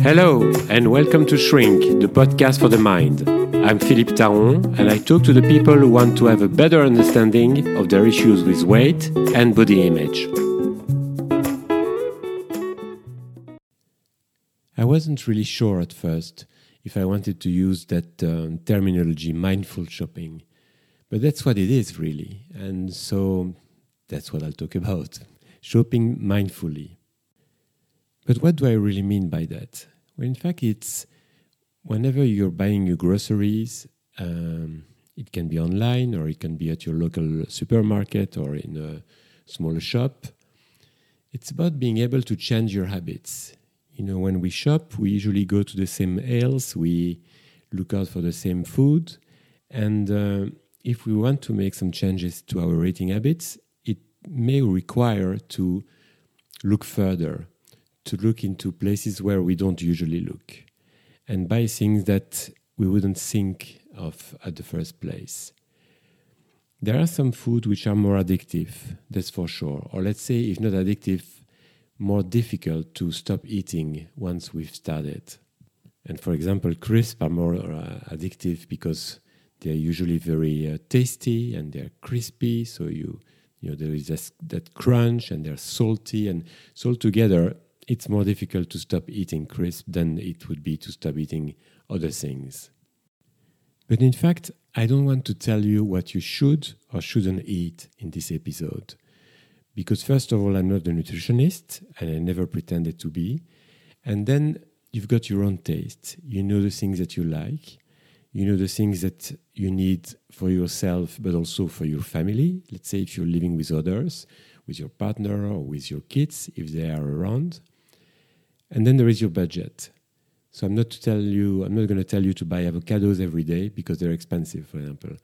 Hello, and welcome to Shrink, the podcast for the mind. I'm Philippe Taron, and I talk to the people who want to have a better understanding of their issues with weight and body image. I wasn't really sure at first if I wanted to use that um, terminology, mindful shopping. But that's what it is, really. And so that's what I'll talk about shopping mindfully. But what do I really mean by that? Well, in fact, it's whenever you're buying your groceries, um, it can be online or it can be at your local supermarket or in a smaller shop. It's about being able to change your habits. You know, when we shop, we usually go to the same aisles, we look out for the same food. And uh, if we want to make some changes to our eating habits, it may require to look further, to look into places where we don't usually look and buy things that we wouldn't think of at the first place. There are some food which are more addictive, that's for sure, or let's say, if not addictive, more difficult to stop eating once we've started. And for example, crisps are more uh, addictive because they're usually very uh, tasty and they're crispy. So you, you know, there is this, that crunch and they're salty, and so altogether, it's more difficult to stop eating crisp than it would be to stop eating other things. But in fact, I don't want to tell you what you should or shouldn't eat in this episode. Because, first of all, I'm not a nutritionist and I never pretended to be. And then you've got your own taste. You know the things that you like. You know the things that you need for yourself, but also for your family. Let's say if you're living with others, with your partner or with your kids, if they are around. And then there is your budget. So I'm not to tell you, I'm not going to tell you to buy avocados every day because they're expensive, for example.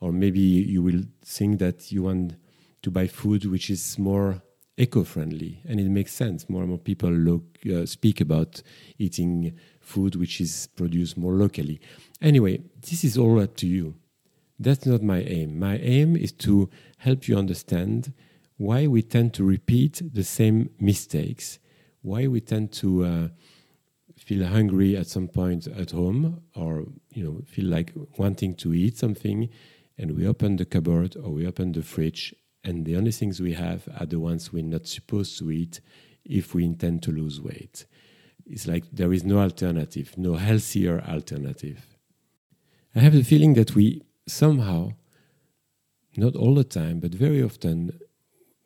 Or maybe you will think that you want to buy food which is more eco-friendly, and it makes sense. More and more people look, uh, speak about eating food which is produced more locally. Anyway, this is all up to you. That's not my aim. My aim is to help you understand why we tend to repeat the same mistakes why we tend to uh, feel hungry at some point at home or you know feel like wanting to eat something and we open the cupboard or we open the fridge and the only things we have are the ones we're not supposed to eat if we intend to lose weight. It's like there is no alternative no healthier alternative. I have the feeling that we somehow not all the time but very often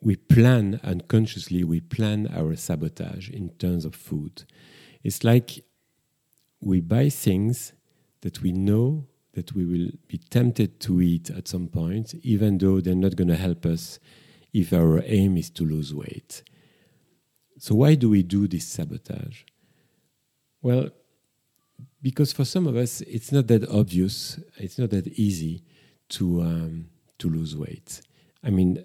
we plan unconsciously, we plan our sabotage in terms of food. It's like we buy things that we know that we will be tempted to eat at some point, even though they're not going to help us if our aim is to lose weight. So, why do we do this sabotage? Well, because for some of us, it's not that obvious, it's not that easy to, um, to lose weight. I mean,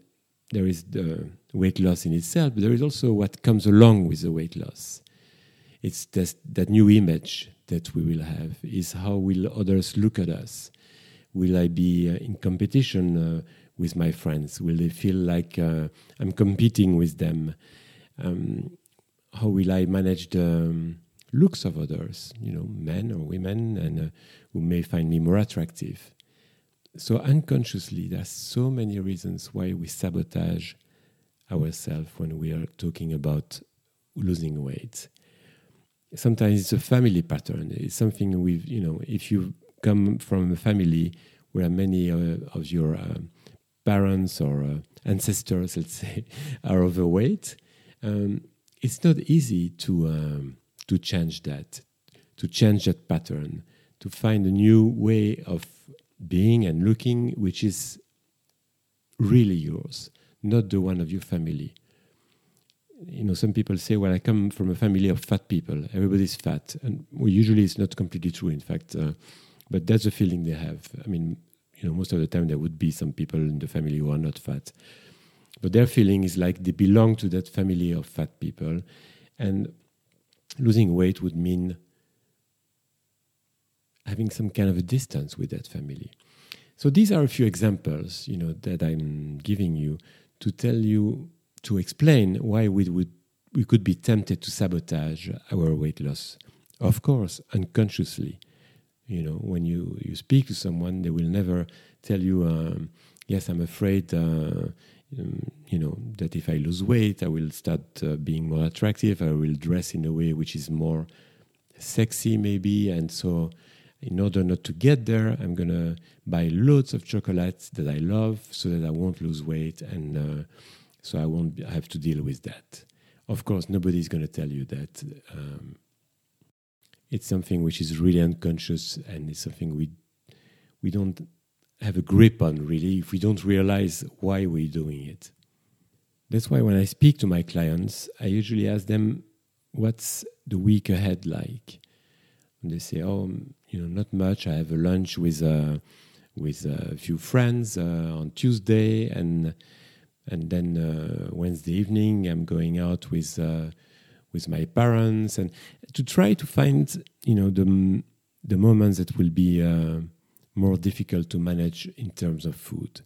there is the weight loss in itself, but there is also what comes along with the weight loss. It's this, that new image that we will have is how will others look at us? Will I be uh, in competition uh, with my friends? Will they feel like uh, I'm competing with them? Um, how will I manage the um, looks of others, you know, men or women, and uh, who may find me more attractive? So unconsciously, there's so many reasons why we sabotage ourselves when we are talking about losing weight. Sometimes it's a family pattern. It's something we've, you know, if you come from a family where many uh, of your uh, parents or uh, ancestors, let's say, are overweight, um, it's not easy to um, to change that, to change that pattern, to find a new way of being and looking which is really yours, not the one of your family. You know, some people say, "Well, I come from a family of fat people. Everybody's fat," and well, usually it's not completely true. In fact, uh, but that's the feeling they have. I mean, you know, most of the time there would be some people in the family who are not fat, but their feeling is like they belong to that family of fat people, and losing weight would mean having some kind of a distance with that family. So these are a few examples, you know, that I'm giving you to tell you to explain why we would we could be tempted to sabotage our weight loss Of course, unconsciously. You know, when you, you speak to someone, they will never tell you, um, yes, I'm afraid, uh, um, you know, that if I lose weight, I will start uh, being more attractive. I will dress in a way which is more sexy, maybe. And so, in order not to get there, I'm going to buy loads of chocolates that I love so that I won't lose weight. And uh, so I won't have to deal with that. Of course, nobody's going to tell you that. Um, it's something which is really unconscious and it's something we we don't have a grip on really if we don't realize why we're doing it. That's why when I speak to my clients, I usually ask them, "What's the week ahead like?" And they say, "Oh, you know, not much. I have a lunch with uh, with a few friends uh, on Tuesday, and and then uh, Wednesday evening I'm going out with." Uh, with my parents and to try to find you know the the moments that will be more difficult to manage in terms of food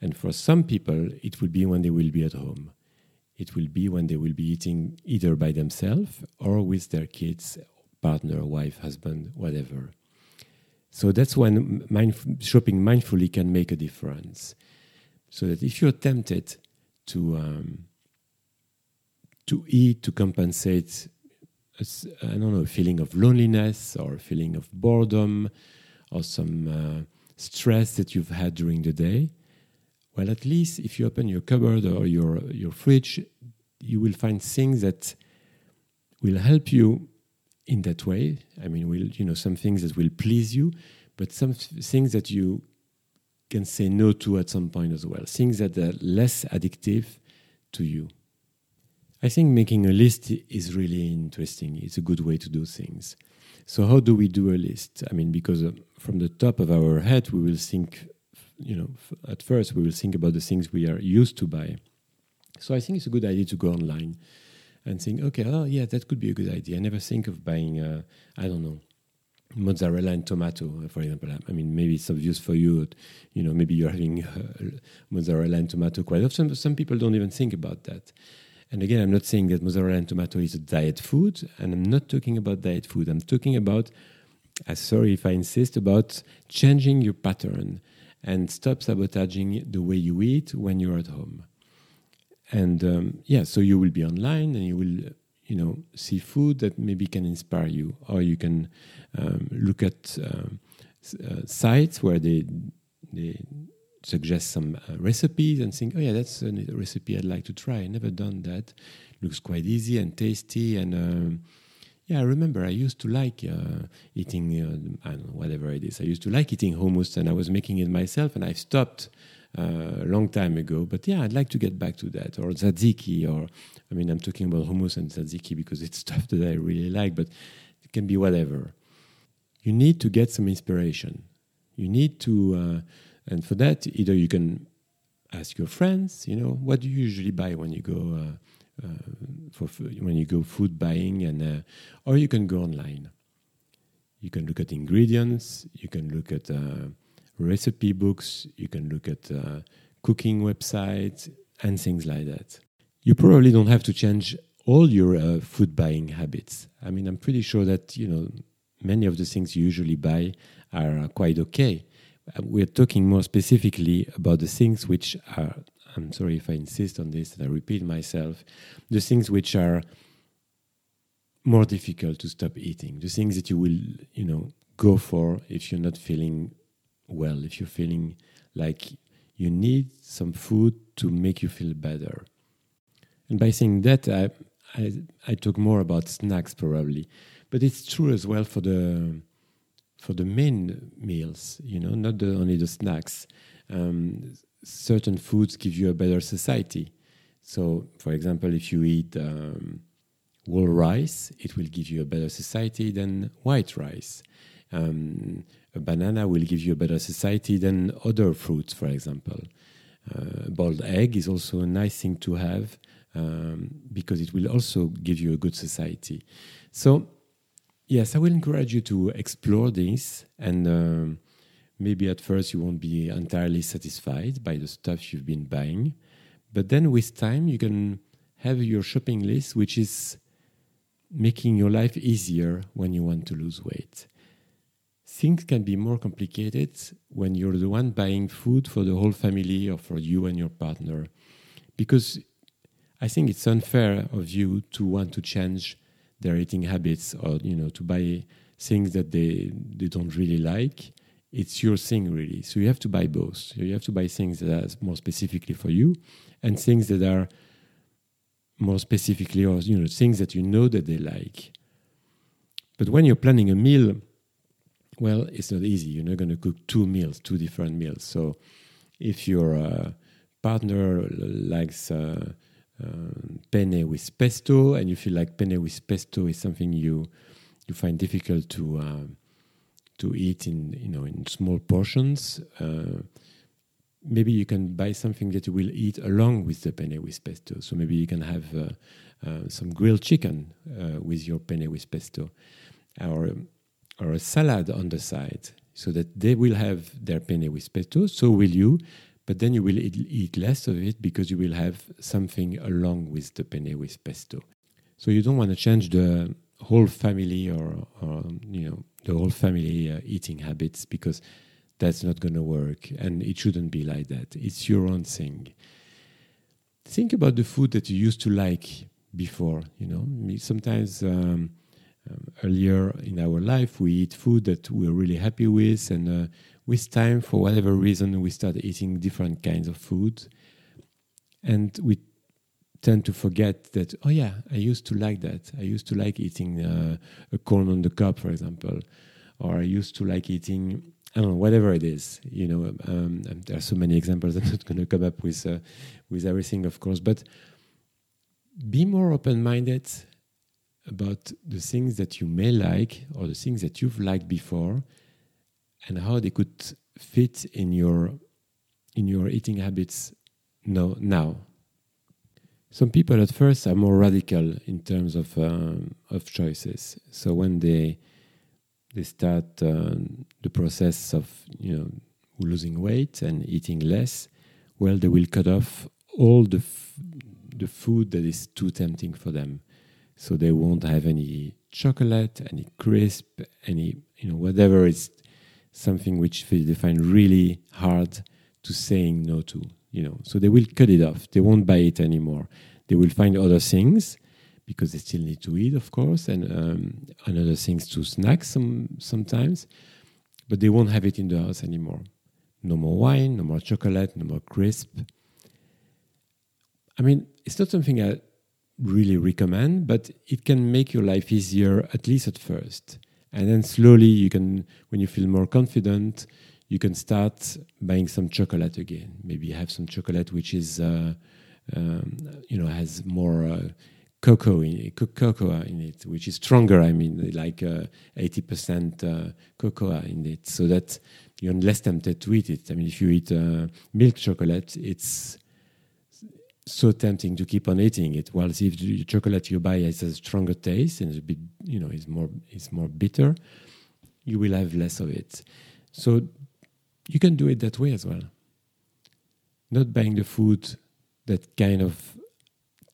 and for some people it will be when they will be at home it will be when they will be eating either by themselves or with their kids partner wife husband whatever so that's when shopping mindfully can make a difference. So that if you're tempted to um, to eat to compensate I don't know, a feeling of loneliness or a feeling of boredom or some uh, stress that you've had during the day, well, at least if you open your cupboard or your, your fridge, you will find things that will help you in that way. I mean, will you know some things that will please you, but some things that you can say no to at some point as well. Things that are less addictive to you. I think making a list is really interesting. It's a good way to do things. So, how do we do a list? I mean, because uh, from the top of our head, we will think, you know, at first, we will think about the things we are used to buy. So, I think it's a good idea to go online and think, okay, oh, yeah, that could be a good idea. I never think of buying, uh, I don't know, mozzarella and tomato, for example. I mean, maybe it's obvious for you. You know, maybe you're having uh, mozzarella and tomato quite often, but some people don't even think about that. And again, I'm not saying that mozzarella and tomato is a diet food, and I'm not talking about diet food. I'm talking about, uh, sorry if I insist, about changing your pattern and stop sabotaging the way you eat when you're at home. And um, yeah, so you will be online and you will, you know, see food that maybe can inspire you, or you can um, look at um, uh, sites where they they suggest some uh, recipes and think, oh yeah, that's a recipe I'd like to try. I never done that. Looks quite easy and tasty. And um, yeah, I remember I used to like uh, eating, uh, know, whatever it is. I used to like eating hummus and I was making it myself and I stopped a long time ago. But yeah, I'd like to get back to that. Or tzatziki, or I mean, I'm talking about hummus and tzatziki because it's stuff that I really like, but it can be whatever. You need to get some inspiration. You need to uh, and for that, either you can ask your friends, you know, what do you usually buy when you go uh, uh, for when you go food buying, and uh, or you can go online. You can look at ingredients. You can look at uh, recipe books. You can look at uh, cooking websites and things like that. You probably don't have to change all your uh, food buying habits. I mean, I'm pretty sure that you know many of the things you usually buy are quite okay uh, we're talking more specifically about the things which are i'm sorry if i insist on this and i repeat myself the things which are more difficult to stop eating the things that you will you know go for if you're not feeling well if you're feeling like you need some food to make you feel better and by saying that i i, I talk more about snacks probably but it's true as well for the for the main meals, you know, not the, only the snacks. Um, certain foods give you a better satiety. So, for example, if you eat um, whole rice, it will give you a better satiety than white rice. Um, a banana will give you a better satiety than other fruits, for example. Uh, boiled egg is also a nice thing to have um, because it will also give you a good satiety. So Yes, I will encourage you to explore this, and um, maybe at first you won't be entirely satisfied by the stuff you've been buying, but then with time you can have your shopping list, which is making your life easier when you want to lose weight. Things can be more complicated when you're the one buying food for the whole family or for you and your partner. Because I think it's unfair of you to want to change their eating habits or you know to buy things that they they don't really like. It's your thing really. So you have to buy both. You have to buy things that are more specifically for you and things that are more specifically or you know things that you know that they like. But when you're planning a meal, well, it's not easy. You're not going to cook two meals, two different meals. So if your uh, partner likes uh, uh, penne with pesto, and you feel like penne with pesto is something you you find difficult to uh, to eat in you know in small portions. Uh, maybe you can buy something that you will eat along with the penne with pesto. So maybe you can have uh, uh, some grilled chicken with your penne with pesto, or or a salad on the side, so that they will have their penne with pesto. So will you, but then you will eat, less of it because you will have something along with the penne with pesto. So you don't want to change the whole family or, or you know the whole family uh, eating habits because that's not going to work and it shouldn't be like that it's your own thing think about the food that you used to like before you know sometimes um, um, earlier in our life we eat food that we're really happy with and uh, with time for whatever reason we start eating different kinds of food and we tend to forget that oh yeah i used to like that i used to like eating uh, a corn on the cob for example or i used to like eating I don't know, whatever it is, you know, um, there are so many examples. I'm not going to come up with uh, with everything, of course, but be more open-minded about the things that you may like or the things that you've liked before, and how they could fit in your in your eating habits no, now. Some people at first are more radical in terms of um, of choices. So when they they start uh, the process of you know losing weight and eating less, well, they will cut off all the the food that is too tempting for them. So they won't have any chocolate, any crisp, any you know whatever is something which they find really hard to saying no to. You know, so they will cut it off. They won't buy it anymore. They will find other things because they still need to eat, of course, and um, and other things to snack some sometimes, but they won't have it in the house anymore. No more wine, no more chocolate, no more crisp. I mean, it's not something I really recommend, but it can make your life easier, at least at first. And then slowly, you can, when you feel more confident, you can start buying some chocolate again. Maybe have some chocolate which is, uh, um, you know, has more. Uh, cocoa in cocoa in it, which is stronger. I mean, like uh, eighty uh, percent cocoa in it, so that you're less tempted to eat it. I mean, if you eat uh, milk chocolate, it's so tempting to keep on eating it. While if the chocolate you buy has a stronger taste and it's a bit, you know, is more is more bitter, you will have less of it. So you can do it that way as well. Not buying the food that kind of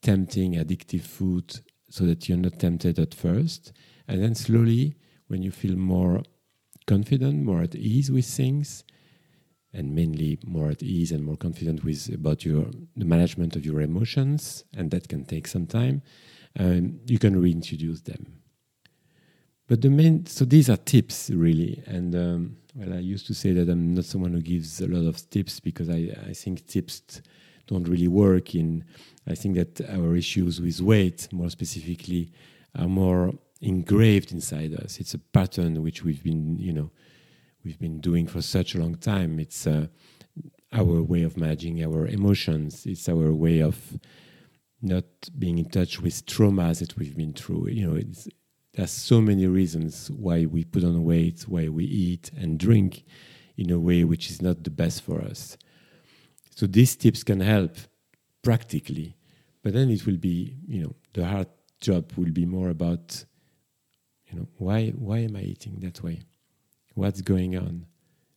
tempting, addictive food so that you're not tempted at first. And then slowly, when you feel more confident, more at ease with things, and mainly more at ease and more confident with about your the management of your emotions, and that can take some time, um, you can reintroduce them. But the main, so these are tips really, and um, well, I used to say that I'm not someone who gives a lot of tips because I, I think tips don't really work in I think that our issues with weight, more specifically, are more engraved inside us. It's a pattern which we've been, you know, we've been doing for such a long time. It's uh, our way of managing our emotions. It's our way of not being in touch with traumas that we've been through. You know, there's so many reasons why we put on weight, why we eat and drink in a way which is not the best for us. So these tips can help practically. But then it will be, you know, the hard job will be more about, you know, why why am I eating that way? What's going on?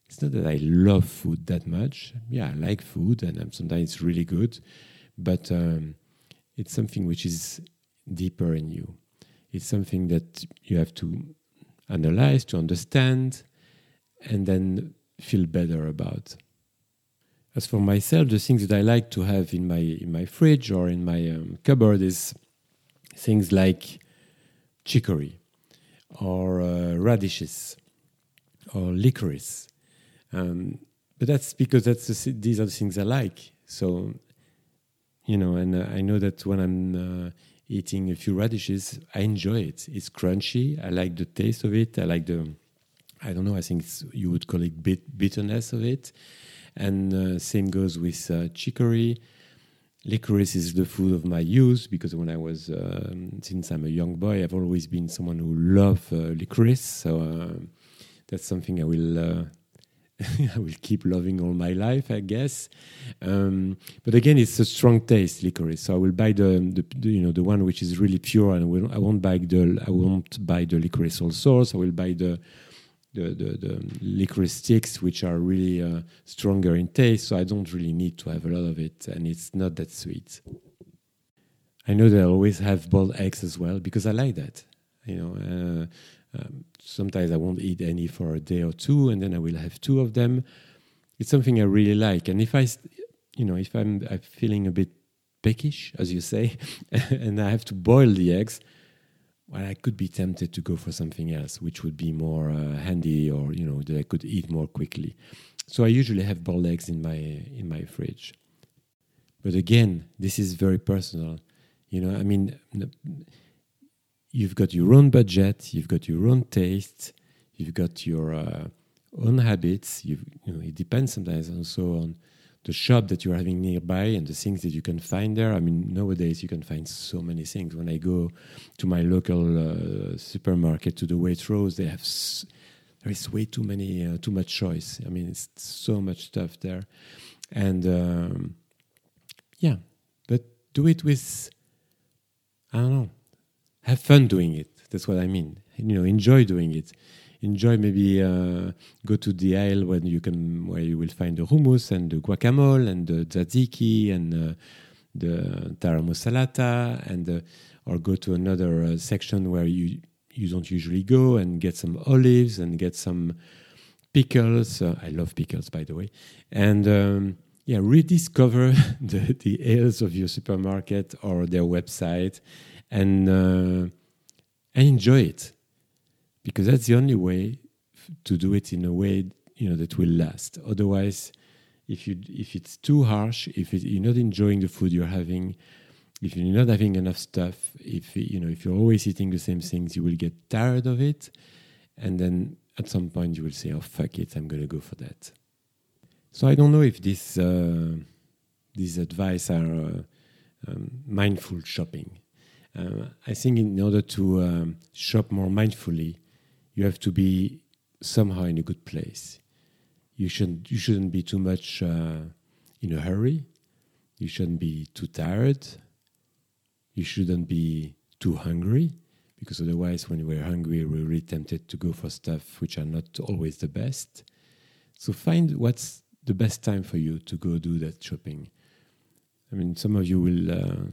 It's not that I love food that much. Yeah, I like food, and sometimes it's really good, but um, it's something which is deeper in you. It's something that you have to analyze, to understand, and then feel better about. As for myself, the things that I like to have in my in my fridge or in my um, cupboard is things like chicory or uh, radishes or licorice. Um, but that's because that's the, these are the things I like. So, you know, and uh, I know that when I'm uh, eating a few radishes, I enjoy it. It's crunchy. I like the taste of it. I like the, I don't know. I think you would call it bit bitterness of it. And uh, same goes with uh, chicory. Licorice is the food of my youth because when I was, um, since I'm a young boy, I've always been someone who loved uh, licorice. So uh, that's something I will uh, I will keep loving all my life, I guess. Um, but again, it's a strong taste licorice, so I will buy the, the, the, you know the one which is really pure, and will, I won't buy the I won't buy the licorice allsorts. I will buy the the, the, the licorice sticks, which are really uh, stronger in taste. So I don't really need to have a lot of it, and it's not that sweet. I know that I always have boiled eggs as well because I like that. You know, uh, sometimes I won't eat any for a day or two, and then I will have two of them. It's something I really like. And if I, you know, if I'm, I'm feeling a bit peckish, as you say, and I have to boil the eggs, well, I could be tempted to go for something else, which would be more uh, handy, or you know, that I could eat more quickly. So I usually have boiled eggs in my in my fridge. But again, this is very personal. You know, I mean you've got your own budget, you've got your own taste, you've got your uh, own habits. You know, it depends sometimes also on the shop that you're having nearby and the things that you can find there. I mean, nowadays you can find so many things. When I go to my local uh, supermarket to the Waitrose, they have s- there is way too many, uh, too much choice. I mean, it's so much stuff there, and um, yeah, but do it with I don't know have fun doing it. That's what I mean. You know, enjoy doing it. Enjoy maybe uh, go to the aisle when you can, where you will find the hummus and the guacamole and the tzatziki and uh, the tara salata, and uh, or go to another uh, section where you you don't usually go and get some olives and get some pickles. Uh, I love pickles, by the way, and. Um, yeah, rediscover the, the aisles of your supermarket or their website and uh, and enjoy it. Because that's the only way to do it in a way you know that will last. Otherwise if you if it's too harsh if it, you're not enjoying the food you're having if you're not having enough stuff if you know if you're always eating the same things you will get tired of it. And then at some point you will say oh fuck it i'm going to go for that. So i don't know if this uh, these advice are uh, um, mindful shopping uh, I think in order to um, shop more mindfully, you have to be somehow in a good place. You shouldn't you shouldn't be too much uh, in a hurry. You shouldn't be too tired. You shouldn't be too hungry because otherwise, when we're hungry, we're really tempted to go for stuff which are not always the best. So find what's the best time for you to go do that shopping. I mean, some of you will. Uh,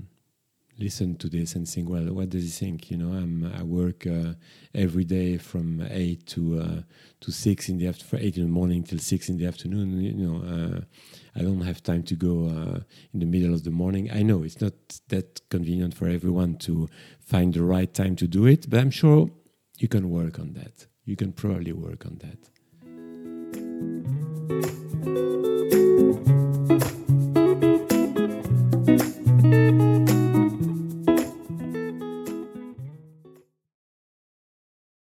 listen to this and think, well, what does he think? You know, I'm, I work uh, every day from eight to uh, to six in the after eight in the morning till six in the afternoon. You know, uh, I don't have time to go uh, in the middle of the morning. I know it's not that convenient for everyone to find the right time to do it, but I'm sure you can work on that. You can probably work on that.